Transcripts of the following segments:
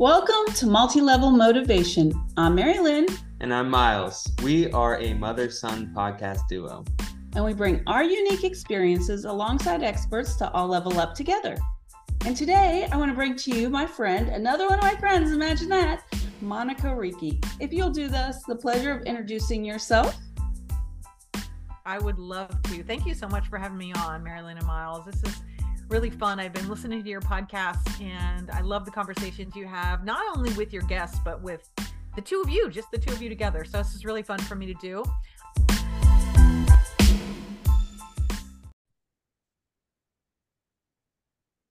Welcome to Multi Level Motivation. I'm Mary Lynn. And I'm Miles. We are a mother son podcast duo. And we bring our unique experiences alongside experts to all level up together. And today I want to bring to you my friend, another one of my friends, imagine that, Monica Riki. If you'll do this, the pleasure of introducing yourself. I would love to. Thank you so much for having me on, Mary Lynn and Miles. This is really fun. I've been listening to your podcast and I love the conversations you have, not only with your guests, but with the two of you, just the two of you together. So this is really fun for me to do.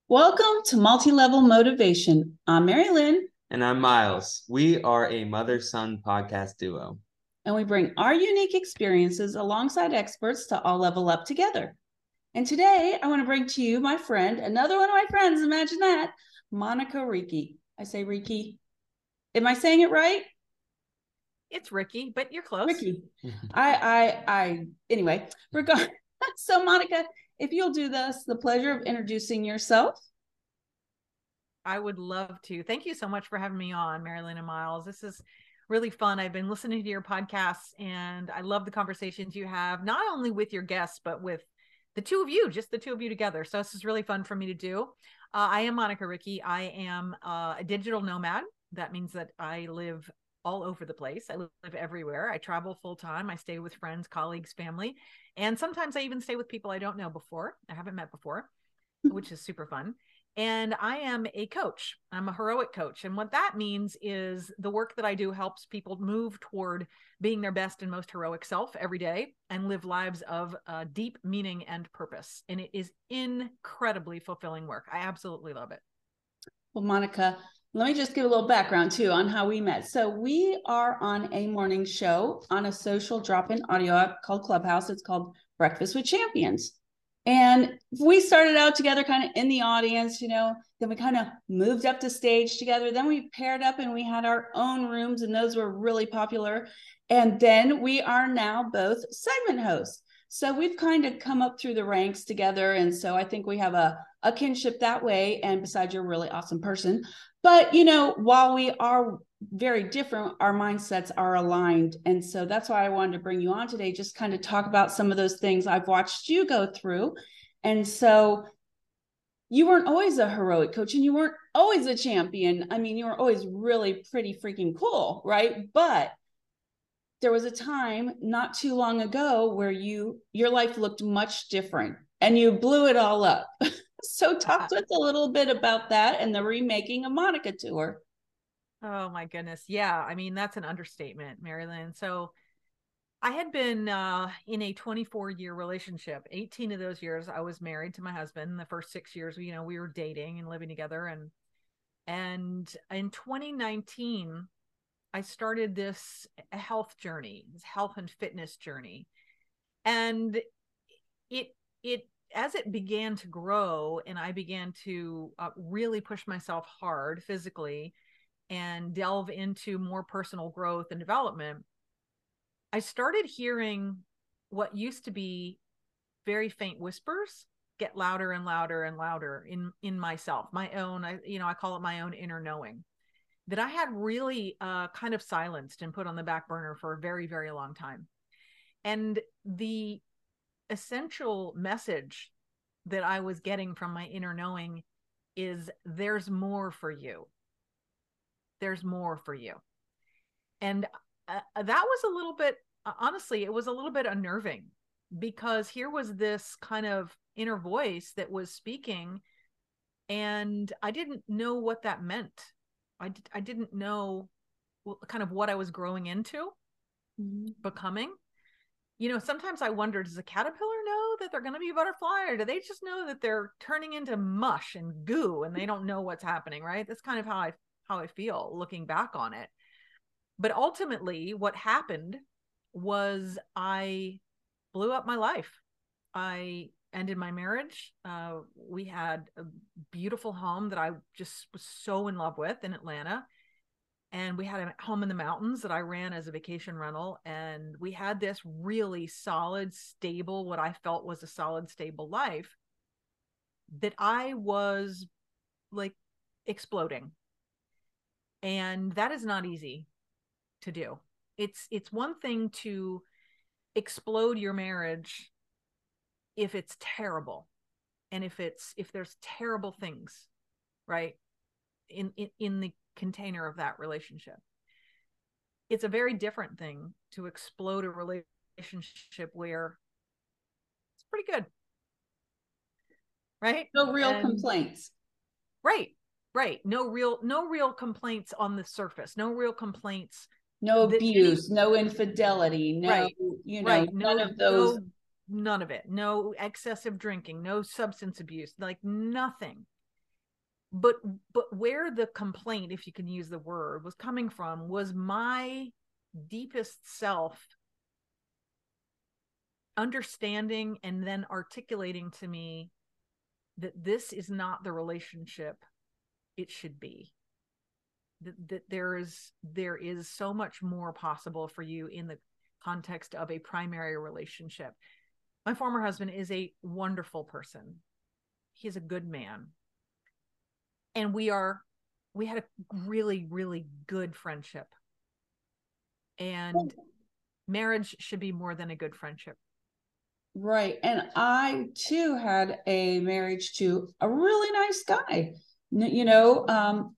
Welcome to Multi Level Motivation. I'm Mary Lynn. And I'm Miles. We are a mother son podcast duo. And we bring our unique experiences alongside experts to all level up together. And today I want to bring to you my friend, another one of my friends, imagine that, Monica Riki. I say Riki. Am I saying it right? It's Ricky, but you're close. Ricky. I I I anyway, regard so Monica, if you'll do this, the pleasure of introducing yourself. I would love to. Thank you so much for having me on, Mary Lynn and Miles. This is really fun. I've been listening to your podcasts and I love the conversations you have, not only with your guests, but with the two of you, just the two of you together. So this is really fun for me to do. Uh, I am Monica Ricci. I am uh, a digital nomad. That means that I live all over the place. I live everywhere. I travel full time. I stay with friends, colleagues, family, and sometimes I even stay with people I don't know before. I haven't met before, which is super fun and I am a coach. I'm a heroic coach. And what that means is the work that I do helps people move toward being their best and most heroic self every day and live lives of uh, deep meaning and purpose. And it is incredibly fulfilling work. I absolutely love it. Well, Monica, let me just give a little background too on how we met. So, we are on a morning show on a social drop in audio app called Clubhouse. It's called Breakfast with Champions. And we started out together kind of in the audience, you know, then we kind of moved up to stage together. Then we paired up and we had our own rooms, and those were really popular. And then we are now both segment hosts. So we've kind of come up through the ranks together. And so I think we have a, a kinship that way. And besides, you're a really awesome person. But, you know, while we are very different, our mindsets are aligned. And so that's why I wanted to bring you on today, just kind of talk about some of those things I've watched you go through. And so you weren't always a heroic coach and you weren't always a champion. I mean, you were always really pretty freaking cool, right? But there was a time not too long ago where you your life looked much different and you blew it all up. so talk to us a little bit about that and the remaking of Monica tour. Oh my goodness. Yeah. I mean, that's an understatement, Mary Lynn. So I had been uh, in a 24 year relationship. 18 of those years I was married to my husband. The first six years, you know, we were dating and living together. And and in 2019, I started this health journey, this health and fitness journey. And it it as it began to grow and I began to uh, really push myself hard physically, and delve into more personal growth and development, I started hearing what used to be very faint whispers get louder and louder and louder in in myself my own i you know i call it my own inner knowing that i had really uh, kind of silenced and put on the back burner for a very very long time. And the essential message that i was getting from my inner knowing is there's more for you there's more for you. And uh, uh, that was a little bit uh, honestly it was a little bit unnerving because here was this kind of inner voice that was speaking and i didn't know what that meant. I, I didn't know kind of what i was growing into mm-hmm. becoming. You know sometimes i wonder does a caterpillar know that they're going to be a butterfly or do they just know that they're turning into mush and goo and they don't know what's happening right? That's kind of how i how I feel looking back on it. But ultimately, what happened was I blew up my life. I ended my marriage. Uh, we had a beautiful home that I just was so in love with in Atlanta. And we had a home in the mountains that I ran as a vacation rental. And we had this really solid, stable, what I felt was a solid, stable life that I was like exploding and that is not easy to do. It's it's one thing to explode your marriage if it's terrible and if it's if there's terrible things right in in, in the container of that relationship. It's a very different thing to explode a relationship where it's pretty good right? No real and, complaints. Right right no real no real complaints on the surface no real complaints no abuse any, no infidelity no right, you know right, none no, of those no, none of it no excessive drinking no substance abuse like nothing. But but where the complaint if you can use the word was coming from was my deepest self understanding and then articulating to me that this is not the relationship it should be. That, that there is there is so much more possible for you in the context of a primary relationship. My former husband is a wonderful person. He's a good man. And we are we had a really really good friendship. And marriage should be more than a good friendship. Right. And i too had a marriage to a really nice guy you know um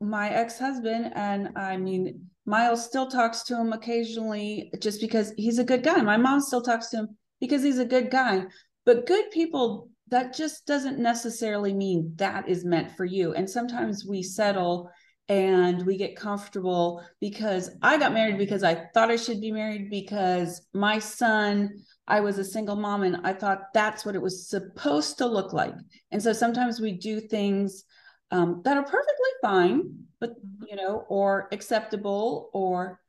my ex-husband and i mean miles still talks to him occasionally just because he's a good guy. My mom still talks to him because he's a good guy. But good people that just doesn't necessarily mean that is meant for you. And sometimes we settle and we get comfortable because i got married because i thought i should be married because my son i was a single mom and i thought that's what it was supposed to look like and so sometimes we do things um, that are perfectly fine, but mm-hmm. you know, or acceptable, or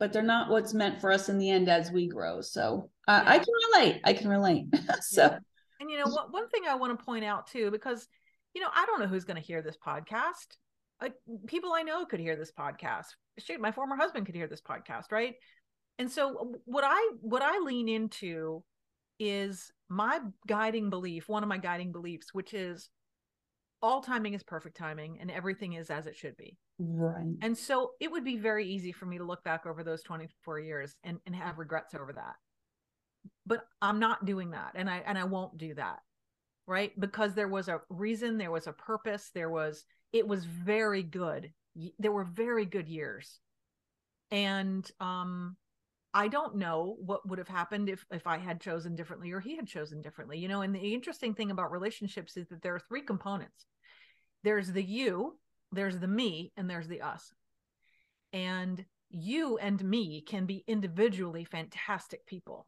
but they're not what's meant for us in the end as we grow. So uh, yeah. I can relate. I can relate. so, yeah. and you know, what, one thing I want to point out too, because you know, I don't know who's going to hear this podcast. Like people I know could hear this podcast. Shoot, my former husband could hear this podcast, right? And so what I what I lean into is my guiding belief, one of my guiding beliefs, which is all timing is perfect timing and everything is as it should be. Right. And so it would be very easy for me to look back over those 24 years and, and have regrets over that. But I'm not doing that and I and I won't do that. Right? Because there was a reason, there was a purpose, there was it was very good. There were very good years. And um I don't know what would have happened if if I had chosen differently or he had chosen differently. You know, and the interesting thing about relationships is that there are three components. There's the you, there's the me, and there's the us. And you and me can be individually fantastic people.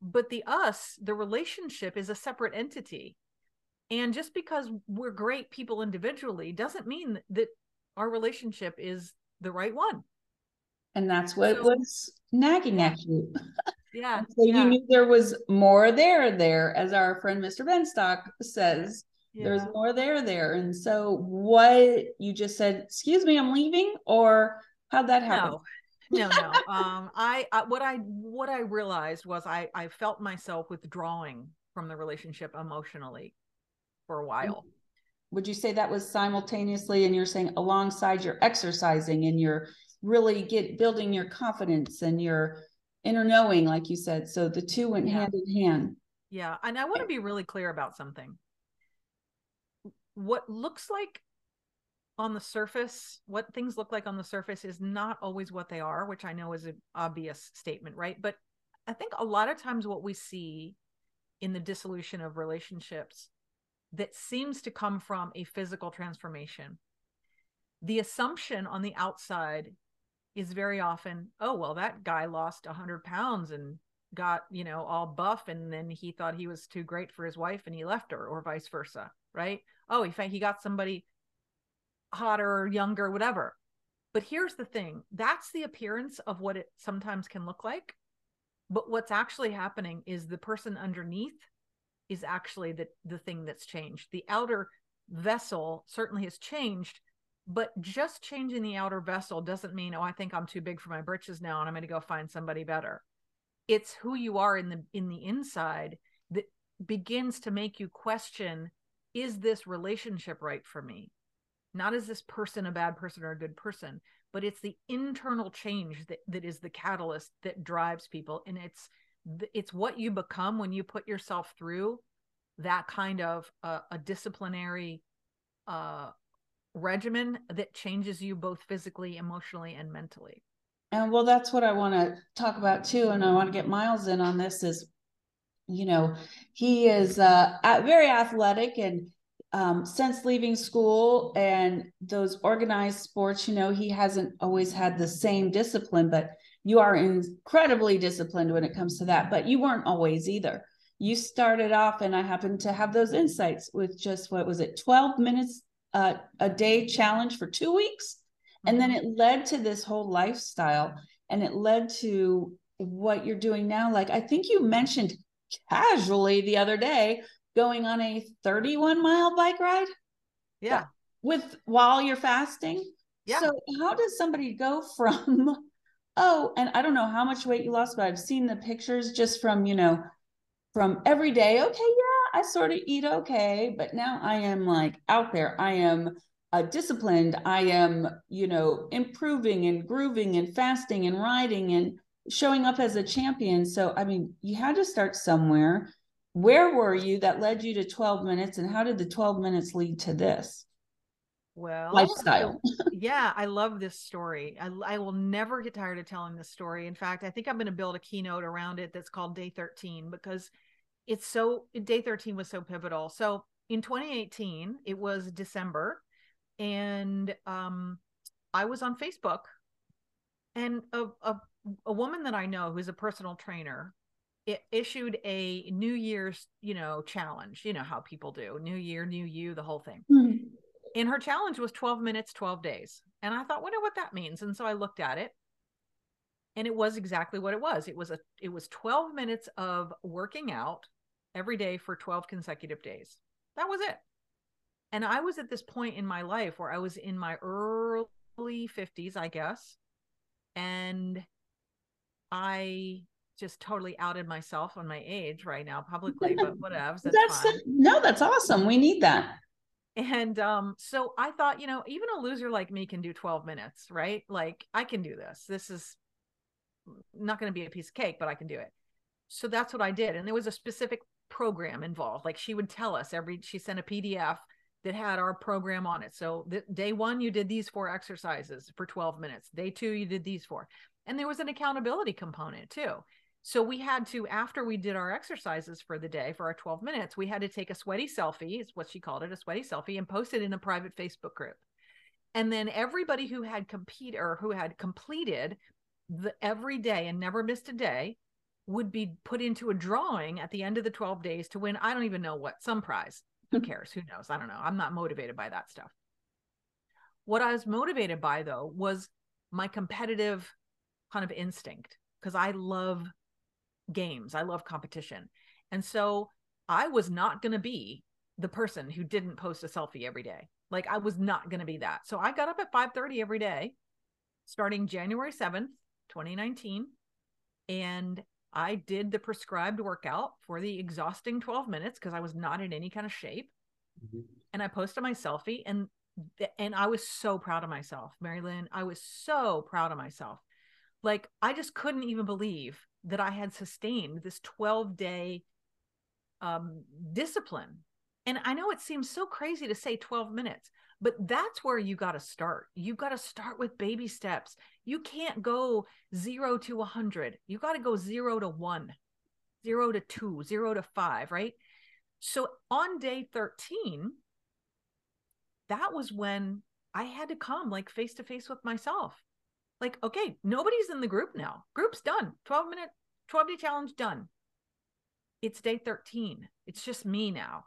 But the us, the relationship is a separate entity. And just because we're great people individually doesn't mean that our relationship is the right one and that's what so, was nagging at you. Yeah. so yeah. you knew there was more there there, as our friend Mr. Benstock says. Yeah. There's more there there. And so what you just said, excuse me, I'm leaving, or how'd that happen? No, no, no. um, I, I what I what I realized was I I felt myself withdrawing from the relationship emotionally for a while. Would you say that was simultaneously and you're saying alongside your exercising and you're really get building your confidence and your inner knowing, like you said. So the two went yeah. hand in hand. Yeah. And I want to be really clear about something. What looks like on the surface, what things look like on the surface is not always what they are, which I know is an obvious statement, right? But I think a lot of times what we see in the dissolution of relationships that seems to come from a physical transformation. The assumption on the outside is very often, oh, well, that guy lost 100 pounds and got, you know, all buff. And then he thought he was too great for his wife and he left her, or vice versa. Right. Oh, he, he got somebody hotter, younger, whatever. But here's the thing that's the appearance of what it sometimes can look like. But what's actually happening is the person underneath is actually the, the thing that's changed. The outer vessel certainly has changed, but just changing the outer vessel doesn't mean oh i think i'm too big for my britches now and i'm going to go find somebody better. It's who you are in the in the inside that begins to make you question is this relationship right for me? Not is this person a bad person or a good person? But it's the internal change that, that is the catalyst that drives people and it's it's what you become when you put yourself through that kind of uh, a disciplinary uh, regimen that changes you both physically emotionally and mentally. And well that's what i want to talk about too and i want to get miles in on this is you know he is uh, very athletic and um, since leaving school and those organized sports, you know, he hasn't always had the same discipline, but you are incredibly disciplined when it comes to that. But you weren't always either. You started off, and I happened to have those insights with just what was it, 12 minutes uh, a day challenge for two weeks. And then mm-hmm. it led to this whole lifestyle and it led to what you're doing now. Like I think you mentioned casually the other day going on a 31 mile bike ride yeah with while you're fasting yeah so how does somebody go from oh and i don't know how much weight you lost but i've seen the pictures just from you know from every day okay yeah i sort of eat okay but now i am like out there. I am uh, disciplined. I am you know improving and grooving and fasting and riding and showing up as a champion. So i mean you had to start somewhere. Where were you that led you to 12 minutes and how did the 12 minutes lead to this well lifestyle. yeah i love this story. I, I will never get tired of telling this story. In fact i think i'm going to build a keynote around it that's called day 13 because it's so day 13 was so pivotal. So in 2018 it was december and um i was on facebook and a, a, a woman that i know who's a personal trainer it issued a new year's you know challenge. You know how people do new year new you the whole thing. Mm-hmm. And her challenge was 12 minutes 12 days. And i thought wonder what that means. And so i looked at it. And it was exactly what it was. It was a it was 12 minutes of working out every day for 12 consecutive days. That was it. And i was at this point in my life where i was in my early 50s i guess. And i just totally outed myself on my age right now publicly, but whatever. That's, that's no, that's awesome. We need that. And um, so I thought, you know, even a loser like me can do 12 minutes, right? Like I can do this. This is not going to be a piece of cake, but I can do it. So that's what I did. And there was a specific program involved. Like she would tell us every, she sent a PDF that had our program on it. So the, day one, you did these four exercises for 12 minutes. Day two, you did these four. And there was an accountability component too. So we had to, after we did our exercises for the day for our 12 minutes, we had to take a sweaty selfie, is what she called it, a sweaty selfie, and post it in a private Facebook group. And then everybody who had compete or who had completed the every day and never missed a day would be put into a drawing at the end of the 12 days to win. I don't even know what, some prize. Who cares? Who knows? I don't know. I'm not motivated by that stuff. What I was motivated by though was my competitive kind of instinct because I love games. I love competition. And so I was not going to be the person who didn't post a selfie every day. Like I was not going to be that. So I got up at 5:30 every day starting January 7th, 2019, and I did the prescribed workout for the exhausting 12 minutes because I was not in any kind of shape. Mm-hmm. And I posted my selfie and and I was so proud of myself, Mary Lynn. I was so proud of myself. Like I just couldn't even believe that I had sustained this 12 day um, discipline. And I know it seems so crazy to say 12 minutes, but that's where you got to start. You got to start with baby steps. You can't go zero to 100. You got to go zero to one, zero to two, zero to five, right? So on day 13, that was when I had to come like face to face with myself like okay nobody's in the group now. Group's done. 12 minute 12 day challenge done. It's day 13 it's just me now.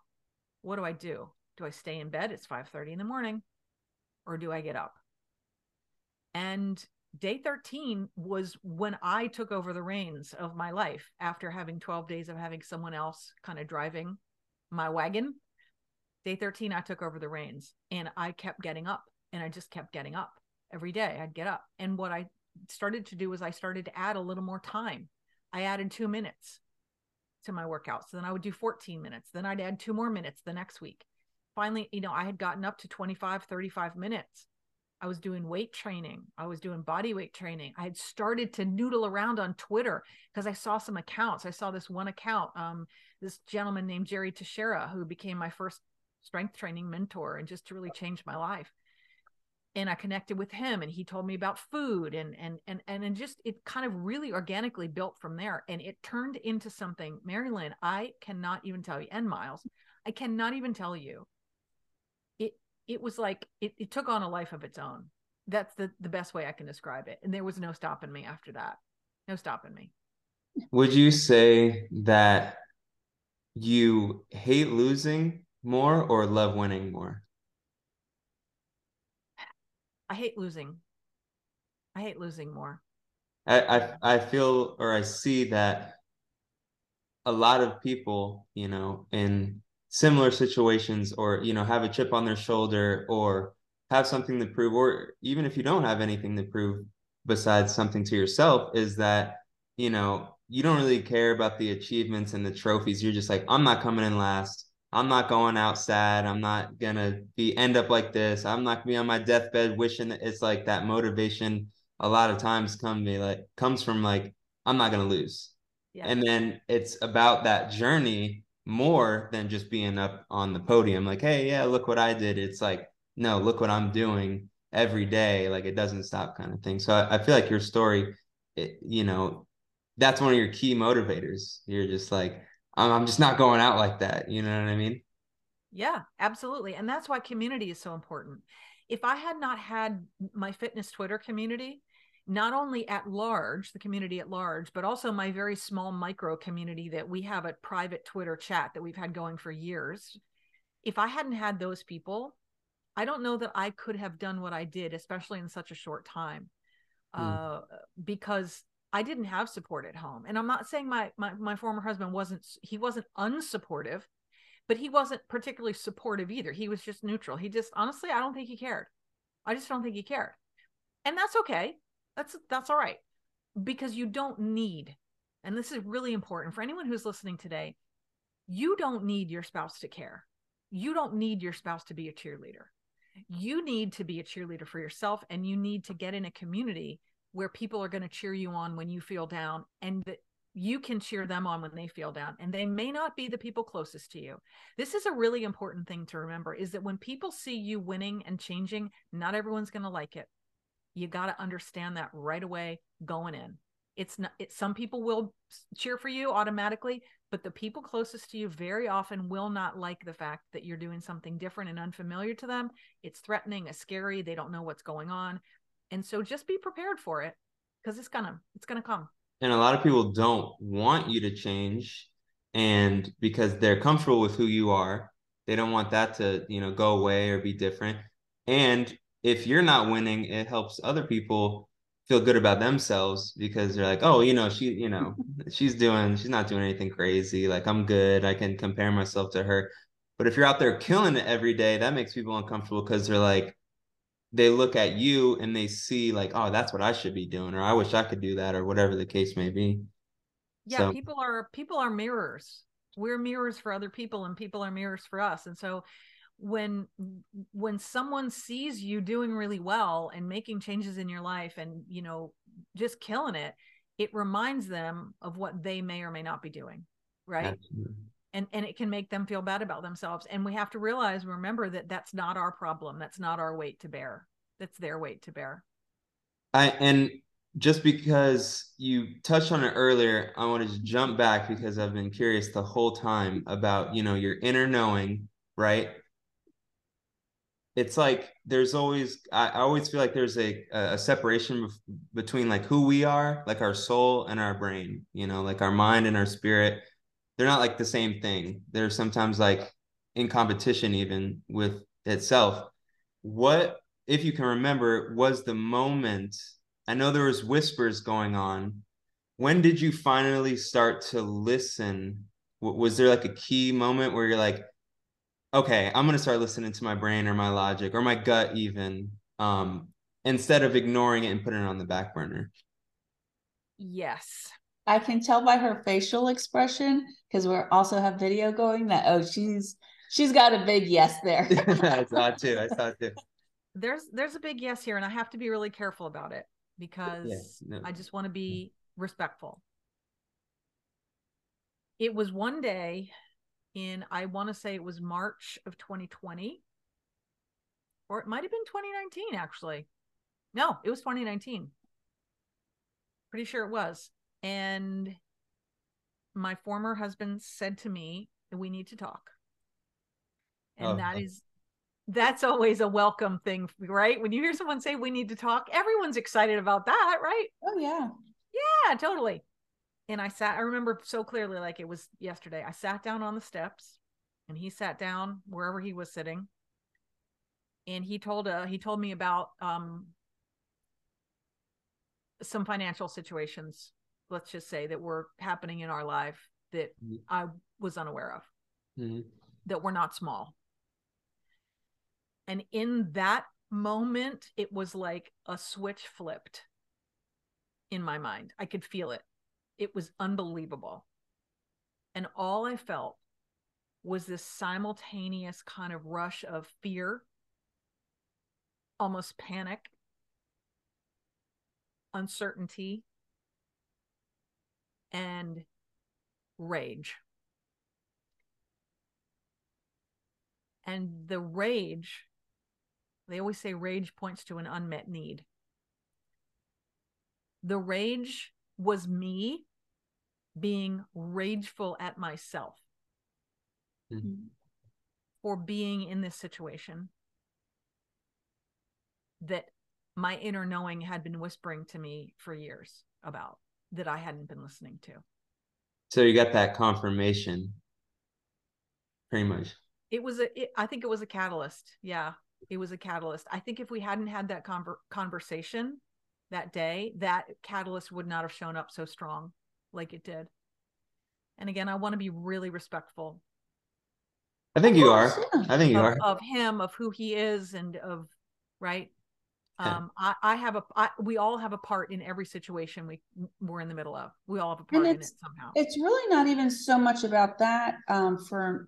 What do i do? Do i stay in bed? It's 5 30 in the morning. Or do i get up? And day 13 was when i took over the reins of my life after having 12 days of having someone else kind of driving my wagon. Day 13 i took over the reins and i kept getting up and i just kept getting up every day I'd get up. And what I started to do was I started to add a little more time. I added two minutes to my workout. So then I would do 14 minutes. Then I'd add two more minutes the next week. finally, you know, I had gotten up to 25, 35 minutes. I was doing weight training. I was doing body weight training. I had started to noodle around on Twitter because I saw some accounts. I saw this one account, um, this gentleman named Jerry Teixeira, who became my first strength training mentor and just to really change my life. And I connected with him and he told me about food and and and and, and just it kind of really organically built from there. And it turned into something, Mary Lynn, I cannot even tell you, and Miles, I cannot even tell you it it was like it, it took on a life of its own. That's the the best way I can describe it. And there was no stopping me after that. No stopping me. Would you say that you hate losing more or love winning more? I hate losing. I hate losing more. I, I I feel or I see that a lot of people, you know, in similar situations or you know have a chip on their shoulder or have something to prove or even if you don't have anything to prove besides something to yourself is that you know you don't really care about the achievements and the trophies you're just like i'm not coming in last i'm not going out sad i'm not gonna be end up like this. I'm not gonna be on my deathbed wishing that it's like that motivation a lot of times come me like comes from like i'm not gonna lose. Yeah. and then it's about that journey more than just being up on the podium like hey yeah look what i did. It's like no look what i'm doing every day. Like it doesn't stop kind of thing. So i, I feel like your story it, you know that's one of your key motivators. You're just like I'm, I'm just not going out like that you know what i mean yeah absolutely and that's why community is so important if i had not had my fitness twitter community not only at large, the community at large, but also my very small micro community that we have a private Twitter chat that we've had going for years. If I hadn't had those people, I don't know that I could have done what I did, especially in such a short time, mm. uh, because I didn't have support at home. And I'm not saying my, my my former husband wasn't he wasn't unsupportive, but he wasn't particularly supportive either. He was just neutral. He just honestly, I don't think he cared. I just don't think he cared. And that's okay that's that's all right because you don't need and this is really important for anyone who's listening today you don't need your spouse to care you don't need your spouse to be a cheerleader you need to be a cheerleader for yourself and you need to get in a community where people are going to cheer you on when you feel down and that you can cheer them on when they feel down and they may not be the people closest to you. This is a really important thing to remember is that when people see you winning and changing not everyone's going to like it. You got to understand that right away going in. It's not it, some people will cheer for you automatically but the people closest to you very often will not like the fact that you're doing something different and unfamiliar to them. It's threatening it's scary they don't know what's going on and so just be prepared for it because it's gonna it's gonna come and a lot of people don't want you to change and because they're comfortable with who you are they don't want that to you know go away or be different and if you're not winning, it helps other people feel good about themselves because they're like, oh, you know, she, you know, she's doing, she's not doing anything crazy. Like I'm good. I can compare myself to her. But if you're out there killing it every day, that makes people uncomfortable because they're like, they look at you and they see like, oh, that's what I should be doing, or I wish I could do that, or whatever the case may be. Yeah, so. people are people are mirrors. We're mirrors for other people, and people are mirrors for us. And so when when someone sees you doing really well and making changes in your life and you know just killing it it reminds them of what they may or may not be doing right Absolutely. And and it can make them feel bad about themselves. And we have to realize remember that that's not our problem. That's not our weight to bear. That's their weight to bear. I and just because you touched on it earlier i want to jump back because i've been curious the whole time about you know your inner knowing right? It's like there's always I, always feel like there's a a separation between like who we are like our soul and our brain you know like our mind and our spirit they're not like the same thing they're sometimes like in competition even with itself what if you can remember was the moment i know there was whispers going on when did you finally start to listen was there like a key moment where you're like okay, I'm gonna start listening to my brain or my logic or my gut even, um, instead of ignoring it and putting it on the back burner. Yes. I can tell by her facial expression because we also have video going that oh she's She's got a big yes there. I saw it too. I saw it too. There's there's a big yes here, and I have to be really careful about it because no. I just want to be mm. respectful. It was one day in I want to say it was March of 2020 or it might have been 2019 actually. No, it was 2019. Pretty sure it was. And my former husband said to me, "We need to talk." And Oh, that oh. is that's always a welcome thing, right? When you hear someone say we need to talk, everyone's excited about that, right? Oh yeah. Yeah, totally. And I sat, I remember so clearly, like it was yesterday. I sat down on the steps and he sat down wherever he was sitting. And he told uh he told me about um some financial situations, let's just say, that were happening in our life that Mhm. I was unaware of, Mhm. that were not small. And in that moment, it was like a switch flipped in my mind. I could feel it. It was unbelievable. And all I felt was this simultaneous kind of rush of fear, almost panic, uncertainty, and rage. And the rage, they always say rage points to an unmet need. The rage was me being rageful at myself mm-hmm. for being in this situation that my inner knowing had been whispering to me for years about that I hadn't been listening to. So you got that confirmation, pretty much. It was a it, I think it was a catalyst. Yeah, it was a catalyst. I think if we hadn't had that conver- conversation that day, that catalyst would not have shown up so strong like it did. And again, I want to be really respectful I think you are. I think you of, are. of him, of who he is, and of right. Yeah. Um, I, I have a, I, we all have a part in every situation we we're in the middle of. We all have a part in it somehow. It's really not even so much about that. Um, for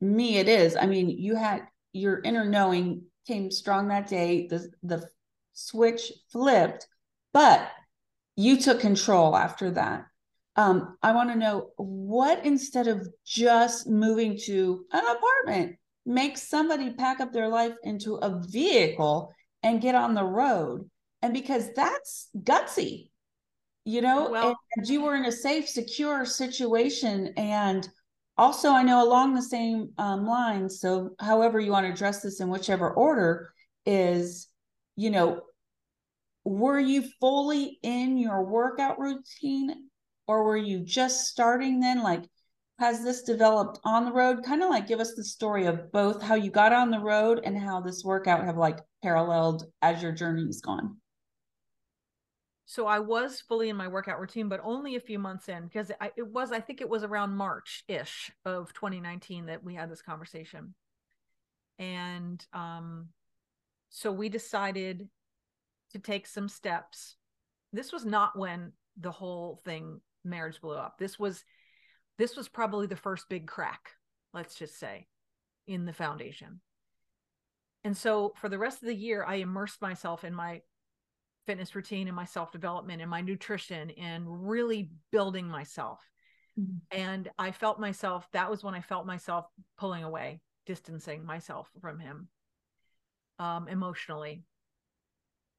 me, it is. I mean, you had your inner knowing came strong that day. The the switch flipped, but you took control after that. Um, I want to know what instead of just moving to an apartment makes somebody pack up their life into a vehicle and get on the road. And because that's gutsy, you know, Well- and you were in a safe, secure situation. And also, I know along the same um, lines, so however you want to address this in whichever order, is, you know, were you fully in your workout routine or were you just starting then? Like, has this developed on the road? Kind of like give us the story of both how you got on the road and how this workout have like paralleled as your journey's gone. so I was fully in my workout routine, but only a few months in because I, it was, I think it was around March ish of 2019 that we had this conversation. And um, so we decided to take some steps. This was not when the whole thing marriage blew up. This was, this was probably the first big crack, let's just say, in the foundation. And so for the rest of the year, I immersed myself in my fitness routine and my self development and my nutrition and really building myself. Mhm. And I felt myself, that was when I felt myself pulling away, distancing myself from him um, emotionally.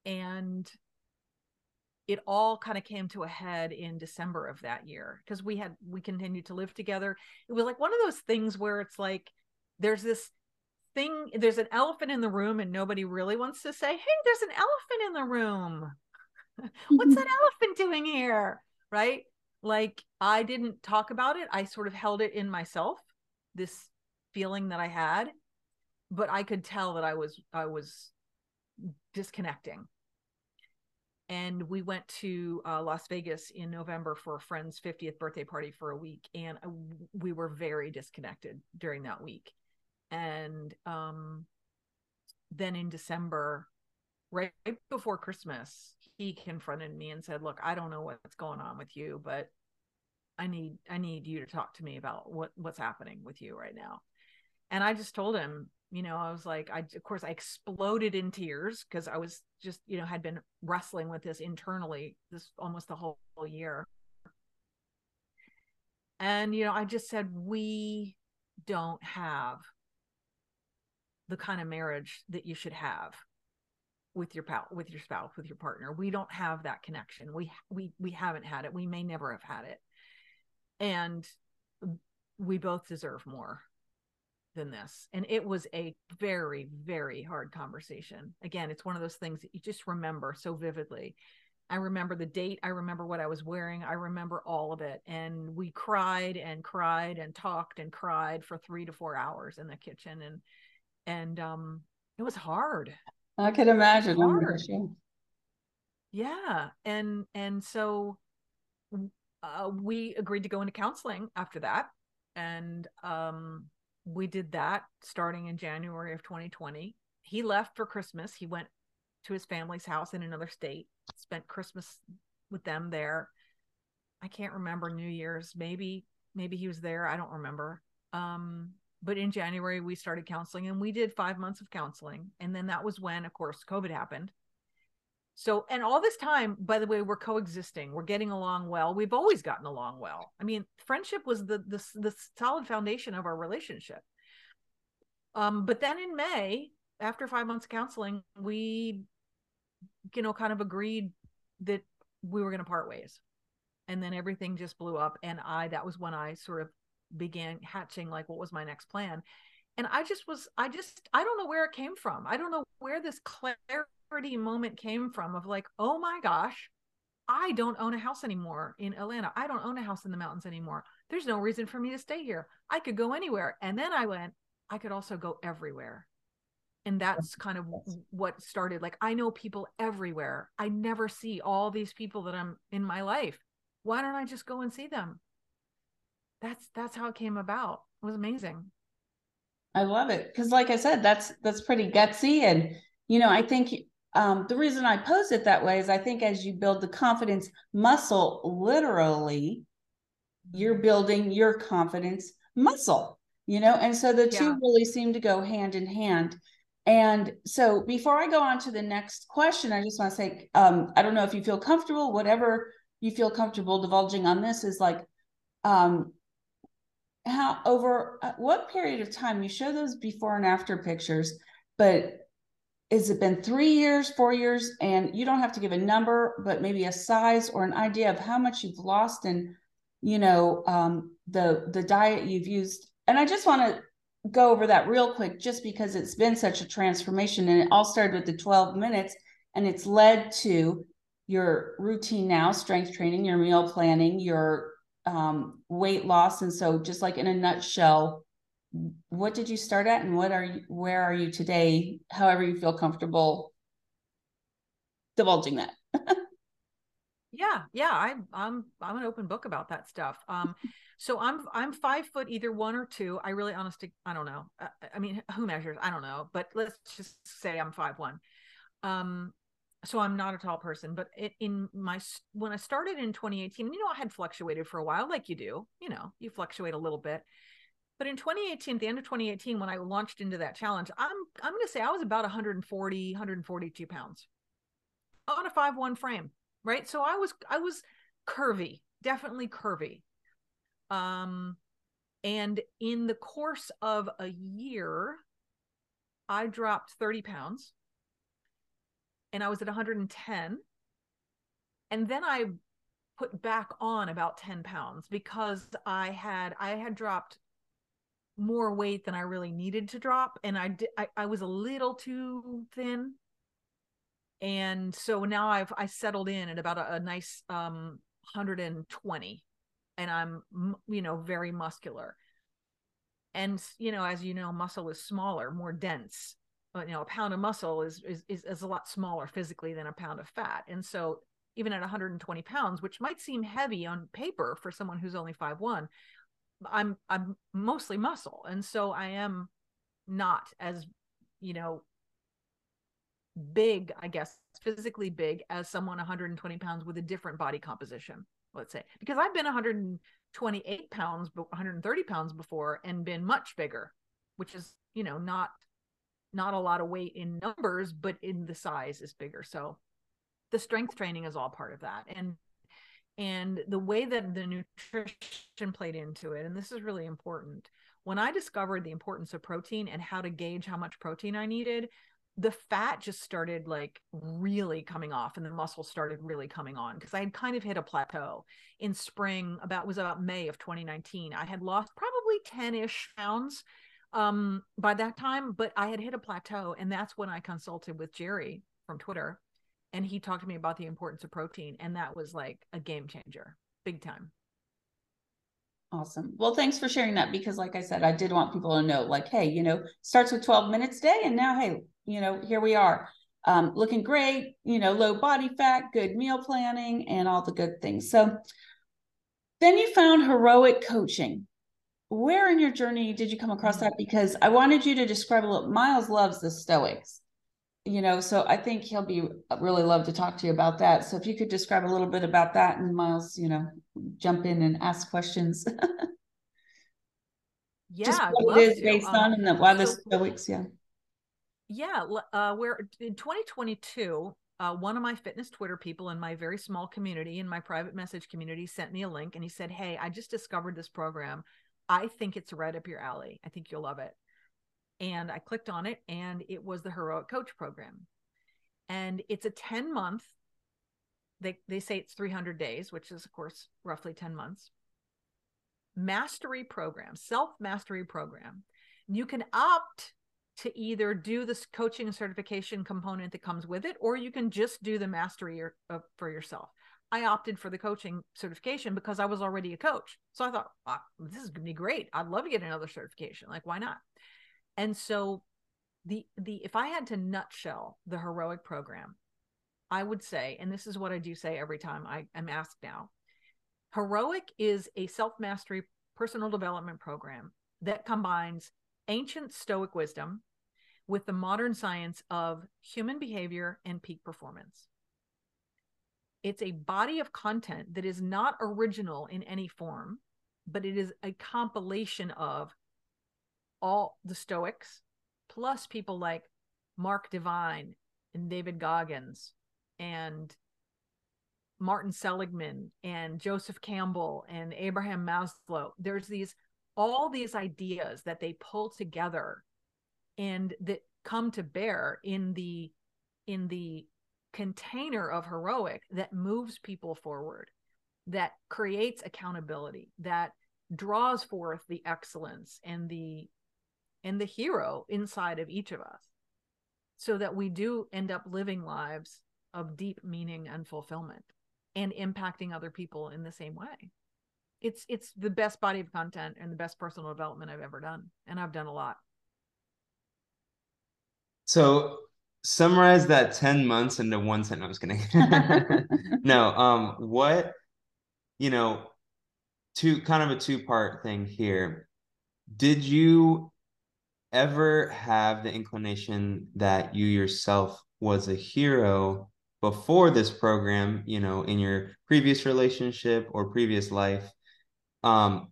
And it all kind of came to a head in December of that year because we had, we continued to live together. It was like one of those things where it's like, there's this thing there's an elephant in the room and nobody really wants to say hey there's an elephant in the room. What's that elephant doing here? Right? Like i didn't talk about it. I sort of held it in myself this feeling that i had but i could tell that i was i was disconnecting and we went to uh, las vegas in november for a friend's 50th birthday party for a week and uh, we were very disconnected during that week. And um then in december right before christmas he confronted me and said look i don't know what's going on with you but i need i need you to talk to me about what what's happening with you right now. And I just told him, you know, I was like, I, of course, I exploded in tears because I was just, you know, had been wrestling with this internally this almost the whole, whole year. And, you know, I just said, we don't have the kind of marriage that you should have with your pal with your spouse with your partner. We don't have that connection. We we we haven't had it. We may never have had it. And we both deserve more than this and it was a very very hard conversation again it's one of those things that you just remember so vividly i remember the date i remember what i was wearing i remember all of it and we cried and cried and talked and cried for 3 to 4 hours in the kitchen and and um it was hard I could imagine. Hard. Yeah, and and so uh, we agreed to go into counseling after that, and um, we did that starting in January of 2020. He left for Christmas. He went to his family's house in another state. Spent Christmas with them there. I can't remember New Year's. Maybe maybe he was there. I don't remember. Um, but in January we started counseling and we did 5 months of counseling and then that was when of course covid happened. So and all this time by the way we're coexisting. We're getting along well. We've always gotten along well. I mean, friendship was the the the solid foundation of our relationship. Um but then in May after 5 months of counseling, we you know kind of agreed that we were going to part ways and then everything just blew up and i that was when i sort of began hatching like what was my next plan and i just was i just i don't know where it came from i don't know where this clarity moment came from of like oh my gosh i don't own a house anymore in atlanta. I don't own a house in the mountains anymore. There's no reason for me to stay here. I could go anywhere. And then i went i could also go everywhere. And that's kind of what started like i know people everywhere. I never see all these people that i'm in my life. Why don't i just go and see them? That's that's how it came about. It was amazing. I love it. Because, like I said, that's that's pretty gutsy, and you know, I think um, the reason I pose it that way is I think as you build the confidence muscle, literally, you're mm-hmm. building your confidence muscle. You know, and so the two really seem to go hand in hand. And so, before I go on to the next question, I just want to say, um, I don't know if you feel comfortable, whatever you feel comfortable divulging on this is like, um, how over uh, what period of time you show those before and after pictures but has it been three years four years? And you don't have to give a number but maybe a size or an idea of how much you've lost and you know um, the the diet you've used. And i just want to go over that real quick just because it's been such a transformation. And it all started with the 12 minutes and it's led to your routine now strength training your meal planning your um, weight loss. And so, just like in a nutshell, what did you start at, and what are you? Where are you today? However, you feel comfortable divulging that. yeah, yeah, I'm I'm I'm an open book about that stuff. Um, so I'm I'm five foot either one or two. I really honestly I don't know. I, I mean, who measures? I don't know, but let's just say I'm five one. Um, so I'm not a tall person, but it, in my when I started in 2018, you know, I had fluctuated for a while, like you do. You know, you fluctuate a little bit. But in 2018, at the end of 2018, when I launched into that challenge, I'm I'm going to say I was about 140, 142 pounds on a five one frame, right? So I was I was curvy, definitely curvy. Um, and in the course of a year, I dropped 30 pounds and I was at 110. And then I put back on about 10 pounds because I had I had dropped more weight than I really needed to drop. And I I, I was a little too thin. And so now I've I settled in at about a, a nice um 120 and I'm you know very muscular. And you know, as you know, muscle is smaller, more dense But, you know a pound of muscle is, is is is a lot smaller physically than a pound of fat and so even at 120 pounds which might seem heavy on paper for someone who's only five one i'm i'm mostly muscle and so i am not as you know big i guess physically big as someone 120 pounds with a different body composition let's say because i've been 128 pounds but 130 pounds before and been much bigger which is, you know, not not a lot of weight in numbers, but in the size is bigger. So the strength training is all part of that. And and the way that the nutrition played into it, and this is really important. When I discovered the importance of protein and how to gauge how much protein I needed, the fat just started like really coming off and the muscle started really coming on because I had kind of hit a plateau in spring about was about May of 2019. I had lost probably 10-ish pounds um by that time, but I had hit a plateau and that's when I consulted with Jerry from Twitter and he talked to me about the importance of protein and that was like a game changer, big time. Awesome. Well, thanks for sharing that because, like I said, I did want people to know, like, hey, you know, starts with 12 minutes a day, and now, hey, you know, here we are, um, looking great, you know, low body fat, good meal planning, and all the good things. So then you found heroic coaching. Where in your journey did you come across that? Because I wanted you to describe a little. Miles loves the Stoics, you know, so I think he'll be uh, really love to talk to you about that. So if you could describe a little bit about that, and Miles, you know, jump in and ask questions. yeah, Just what it is to. based Um, on, and the, why the so- Stoics, yeah. Yeah, uh, where in 2022, uh, one of my fitness Twitter people in my very small community, in my private message community, sent me a link and he said, Hey, I just discovered this program. I think it's right up your alley. I think you'll love it. And I clicked on it and it was the Heroic Coach program. And it's a 10 month, they, they say it's 300 days, which is, of course, roughly 10 months, mastery program, self mastery program. You can opt to either do this coaching certification component that comes with it, or you can just do the mastery or, uh, for yourself. I opted for the coaching certification because I was already a coach. So I thought, "Ah, this is going to be great. I'd love to get another certification. Like, why not? And so the the if I had to nutshell the heroic program, I would say, and this is what I do say every time I am asked now, heroic is a self-mastery personal development program that combines ancient stoic wisdom with the modern science of human behavior and peak performance. It's a body of content that is not original in any form, but it is a compilation of all the Stoics, plus people like Mark Divine and David Goggins and Martin Seligman and Joseph Campbell and Abraham Maslow. There's these all these ideas that they pull together and that come to bear in the in the container of heroic that moves people forward that creates accountability that draws forth the excellence and the and the hero inside of each of us so that we do end up living lives of deep meaning and fulfillment and impacting other people in the same way it's it's the best body of content and the best personal development i've ever done and i've done a lot So summarize that 10 months into one sentence. I was kidding. no, um, what, you know, two kind of a two-part thing here. Did you ever have the inclination that you yourself was a hero before this program, you know, in your previous relationship or previous life? Um,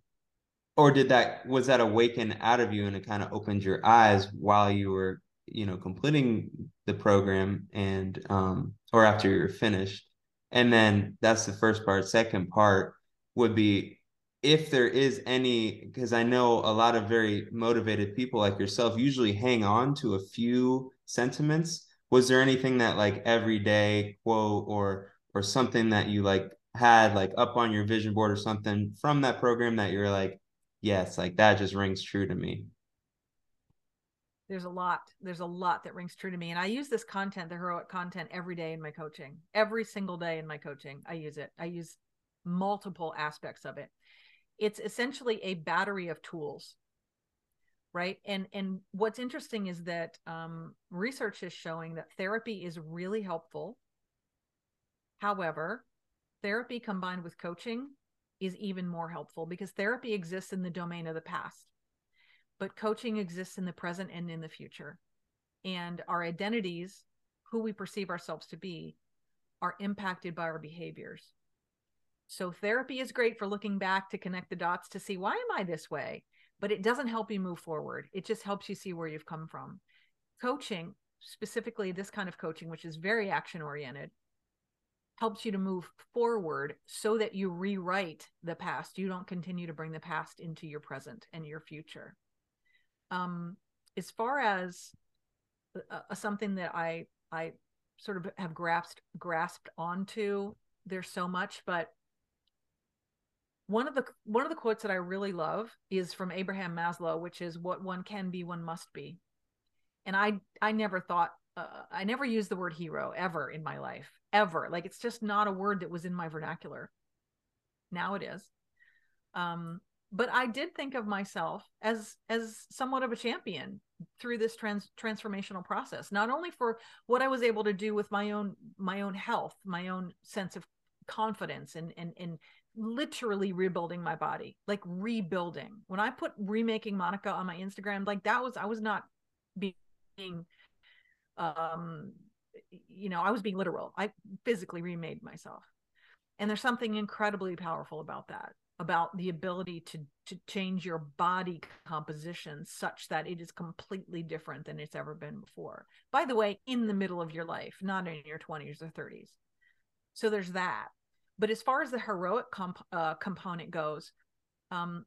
or did that was that awaken out of you and it kind of opened your eyes while you were you know completing the program and um or after you're finished and then that's the first part second part would be if there is any because i know a lot of very motivated people like yourself usually hang on to a few sentiments. Was there anything that like everyday quote or or something that you like had like up on your vision board or something from that program that you're like yes like that just rings true to me there's a lot there's a lot that rings true to me and i use this content the heroic content every day in my coaching. Every single day in my coaching i use it. I use multiple aspects of it it's essentially a battery of tools right and and what's interesting is that um, research is showing that therapy is really helpful however therapy combined with coaching is even more helpful because therapy exists in the domain of the past but coaching exists in the present and in the future. And our identities, who we perceive ourselves to be, are impacted by our behaviors. So therapy is great for looking back to connect the dots to see why am I this way? but it doesn't help you move forward. It just helps you see where you've come from. Coaching, specifically this kind of coaching, which is very action oriented, helps you to move forward so that you rewrite the past. You don't continue to bring the past into your present and your future. Um, as far as uh, uh something that I I sort of have grasped grasped onto, there's so much, but one of the one of the quotes that I really love is from Abraham Maslow, which is "What one can be, one must be." And I I never thought uh, I never used the word hero ever in my life, ever. Like it's just not a word that was in my vernacular. Now it is. Um, but I did think of myself as as somewhat of a champion through this trans transformational process. Not only for what I was able to do with my own my own health, my own sense of confidence and and and literally rebuilding my body, like rebuilding. When I put remaking Monica on my Instagram, like that was I was not being um you know, I was being literal. I physically remade myself. And there's something incredibly powerful about that, about the ability to to change your body composition such that it is completely different than it's ever been before. By the way, in the middle of your life, not in your 20s or 30s. So there's that. But as far as the heroic comp- uh, component goes, um,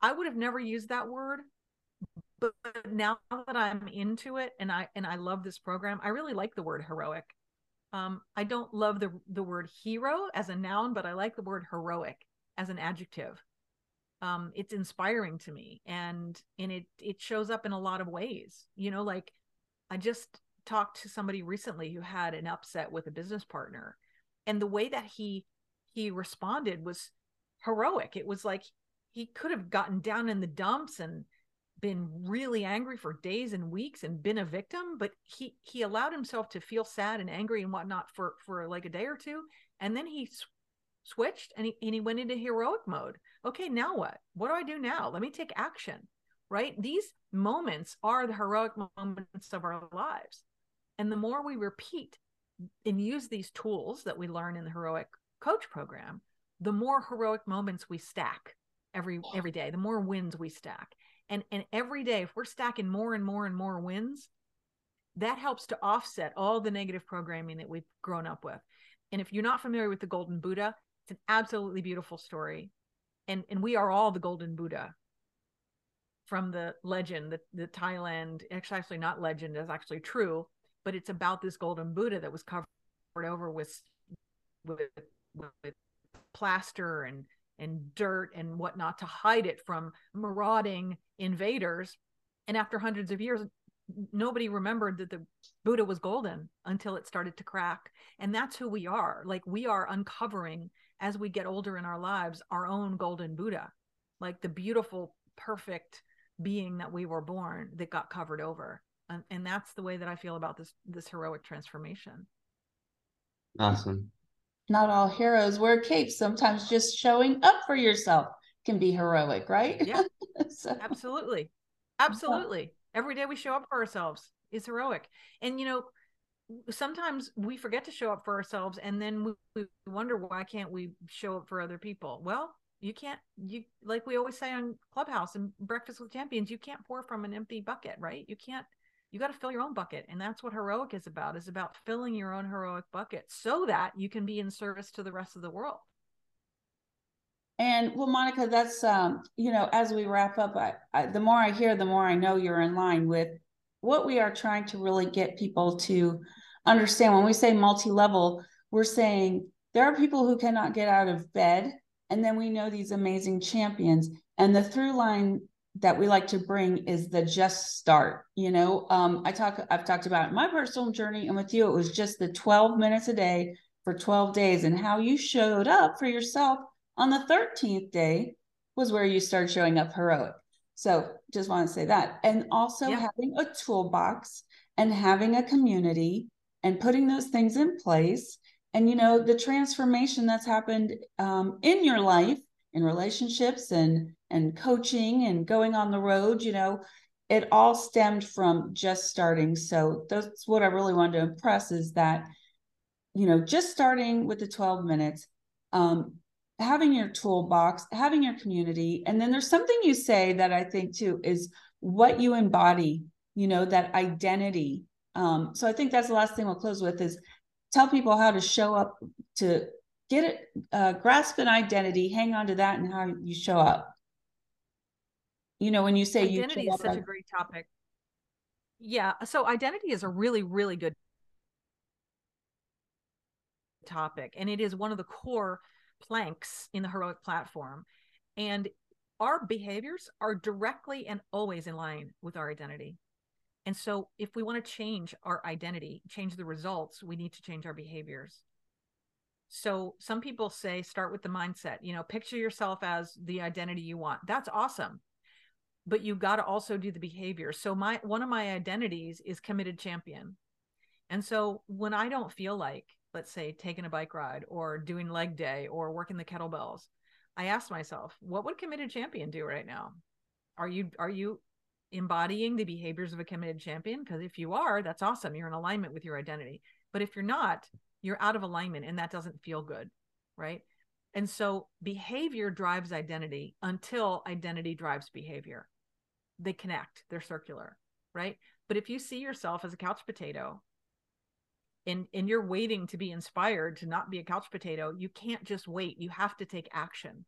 I would have never used that word. But now that I'm into it and I and I love this program, I really like the word heroic. Um, I don't love the the word hero as a noun, but I like the word heroic as an adjective. Um, it's inspiring to me, and and it it shows up in a lot of ways. You know, like I just talked to somebody recently who had an upset with a business partner, and the way that he he responded was heroic. It was like he could have gotten down in the dumps and been really angry for days and weeks and been a victim but he he allowed himself to feel sad and angry and whatnot for for like a day or two. And then he sw- switched and he, and he went into heroic mode. Okay now what? What do i do now? Let me take action right? These moments are the heroic moments of our lives. And the more we repeat and use these tools that we learn in the heroic coach program the more heroic moments we stack every every day the more wins we stack. And and every day if we're stacking more and more and more wins that helps to offset all the negative programming that we've grown up with. And if you're not familiar with the golden buddha it's an absolutely beautiful story. And and we are all the golden buddha from the legend the, the thailand actually actually not legend is actually true but it's about this golden Buddha that was covered over with with, with plaster and and dirt and whatnot to hide it from marauding invaders. And after hundreds of years, nobody remembered that the Buddha was golden until it started to crack. And that's who we are. Like we are uncovering as we get older in our lives our own golden Buddha, like the beautiful, perfect being that we were born that got covered over and, and that's the way that i feel about this this heroic transformation. Awesome. Not all heroes wear capes. Sometimes just showing up for yourself can be heroic right? Yeah. So. absolutely. absolutely. Every day we show up for ourselves is heroic. And you know sometimes we forget to show up for ourselves and then we, we wonder why can't we show up for other people? Well you can't you like we always say on clubhouse and breakfast with champions you can't pour from an empty bucket right? You can't you got to fill your own bucket and that's what heroic is about is about filling your own heroic bucket so that you can be in service to the rest of the world. And well monica that's um you know as we wrap up I, I, the more i hear the more i know you're in line with what we are trying to really get people to understand. When we say multi-level we're saying there are people who cannot get out of bed and then we know these amazing champions and the through line that we like to bring is the just start you know? Um, i talk i've talked about my personal journey and with you it was just the 12 minutes a day for 12 days and how you showed up for yourself on the 13th day was where you started showing up heroic. So just want to say that. And also yeah. having a toolbox and having a community and putting those things in place. And you know the transformation that's happened um, in your life in relationships and and coaching and going on the road you know it all stemmed from just starting so that's what i really wanted to impress is that you know just starting with the 12 minutes um, having your toolbox, having your community. And then there's something you say that I think too is what you embody, you know, that identity. Um, so I think that's the last thing we'll close with is tell people how to show up to get it, uh, grasp an identity, hang on to that, and how you show up. You know, when you say identity you is such a great topic. Yeah, so identity is a really, really good topic, and it is one of the core planks in the heroic platform. And our behaviors are directly and always in line with our identity. And so, if we want to change our identity, change the results, we need to change our behaviors. So, some people say start with the mindset, you know, picture yourself as the identity you want. That's awesome. But you got to also do the behavior. So, my one of my identities is committed champion. And so, when I don't feel like, let's say, taking a bike ride or doing leg day or working the kettlebells, I ask myself, what would committed champion do right now? Are you are you embodying the behaviors of a committed champion? Because if you are, that's awesome. You're in alignment with your identity. But if you're not, you're out of alignment and that doesn't feel good. Right. And so behavior drives identity until identity drives behavior. They connect, they're circular. Right. But if you see yourself as a couch potato and, and you're waiting to be inspired to not be a couch potato, you can't just wait. You have to take action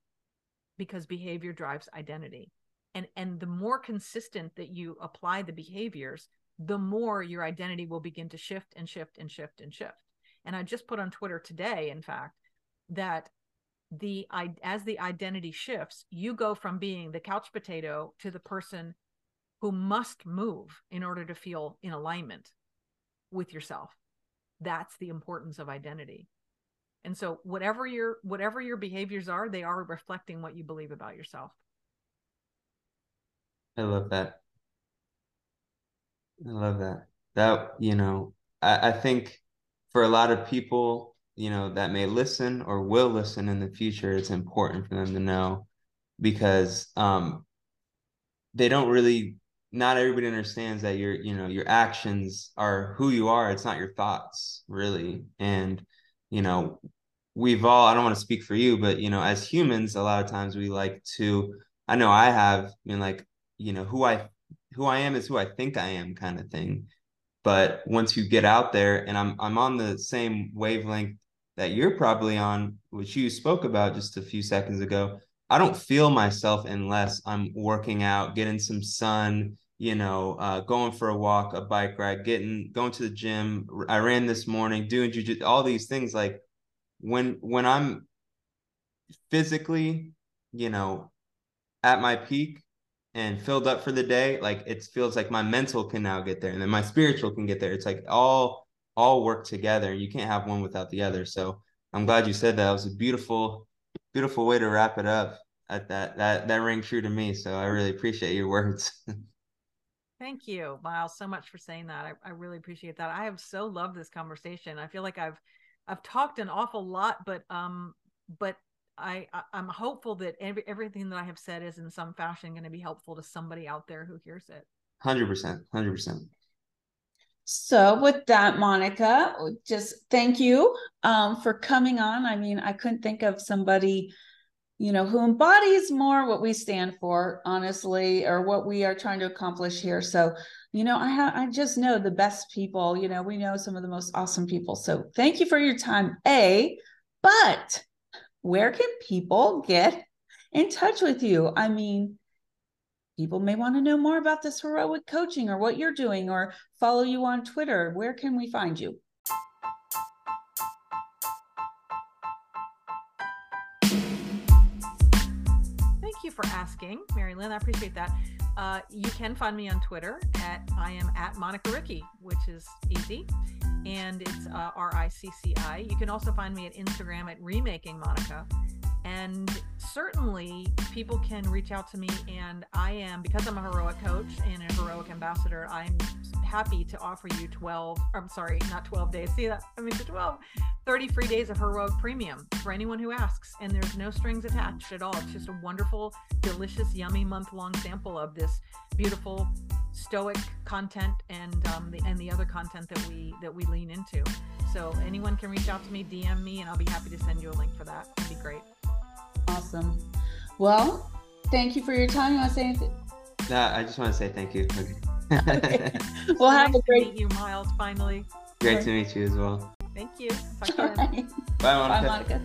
because behavior drives identity and and the more consistent that you apply the behaviors the more your identity will begin to shift and shift and shift and shift. And i just put on twitter today in fact that the as the identity shifts you go from being the couch potato to the person who must move in order to feel in alignment with yourself. That's the importance of identity. And so whatever your whatever your behaviors are they are reflecting what you believe about yourself. I love that. I love that. That, you know, I, I think for a lot of people, you know, that may listen or will listen in the future, it's important for them to know because um they don't really not everybody understands that your you know your actions are who you are it's not your thoughts really and you know we've all i don't want to speak for you but you know as humans a lot of times we like to i know i have been like you know who i who i am is who i think i am kind of thing. But once you get out there and i'm i'm on the same wavelength that you're probably on which you spoke about just a few seconds ago i don't feel myself unless i'm working out getting some sun you know uh, going for a walk a bike ride getting going to the gym. I ran this morning doing jiu all these things. Like when when i'm physically you know at my peak and filled up for the day, like it feels like my mental can now get there and then my spiritual can get there. It's like all all work together. and You can't have one without the other. So I'm glad you said that. It was a beautiful, beautiful way to wrap it up. At that that that rang true to me. So I really appreciate your words. Thank you, Miles, so much for saying that. I, I really appreciate that. I have so loved this conversation. I feel like I've I've talked an awful lot, but um, but I, I am hopeful that every, everything that I have said is in some fashion going to be helpful to somebody out there who hears it. Hundred percent, hundred percent. So with that, Monica, just thank you um, for coming on. I mean, I couldn't think of somebody, you know, who embodies more what we stand for, honestly, or what we are trying to accomplish here. So, you know, I have I just know the best people. You know, we know some of the most awesome people. So thank you for your time, A. But where can people get in touch with you? I mean, people may want to know more about this heroic coaching or what you're doing or follow you on Twitter. Where can we find you? Thank you for asking, Mary Lynn. I appreciate that. Uh, you can find me on Twitter at I am at Monica Ricci, which is easy and it's uh, R I C C I. You can also find me at Instagram at Remaking Monica. And certainly people can reach out to me, and I am, because I'm a heroic coach and a heroic ambassador, I'm happy to offer you 12, I'm sorry, not 12 days. See that? I mean, 12, 30 free days of heroic premium for anyone who asks. And there's no strings attached at all. It's just a wonderful, delicious, yummy month long sample of this beautiful stoic content and um, the and the other content that we that we lean into. So anyone can reach out to me, DM me, and I'll be happy to send you a link for that. It'd be great. Awesome. Well, thank you for your time. You want to say anything? No, I just want to say thank you. Okay. Okay. Well, So have nice a to great. meet you, Miles. Finally, Great to meet you as well. thank you. Talk to you All right. Bye, Bye, Monica. Monica.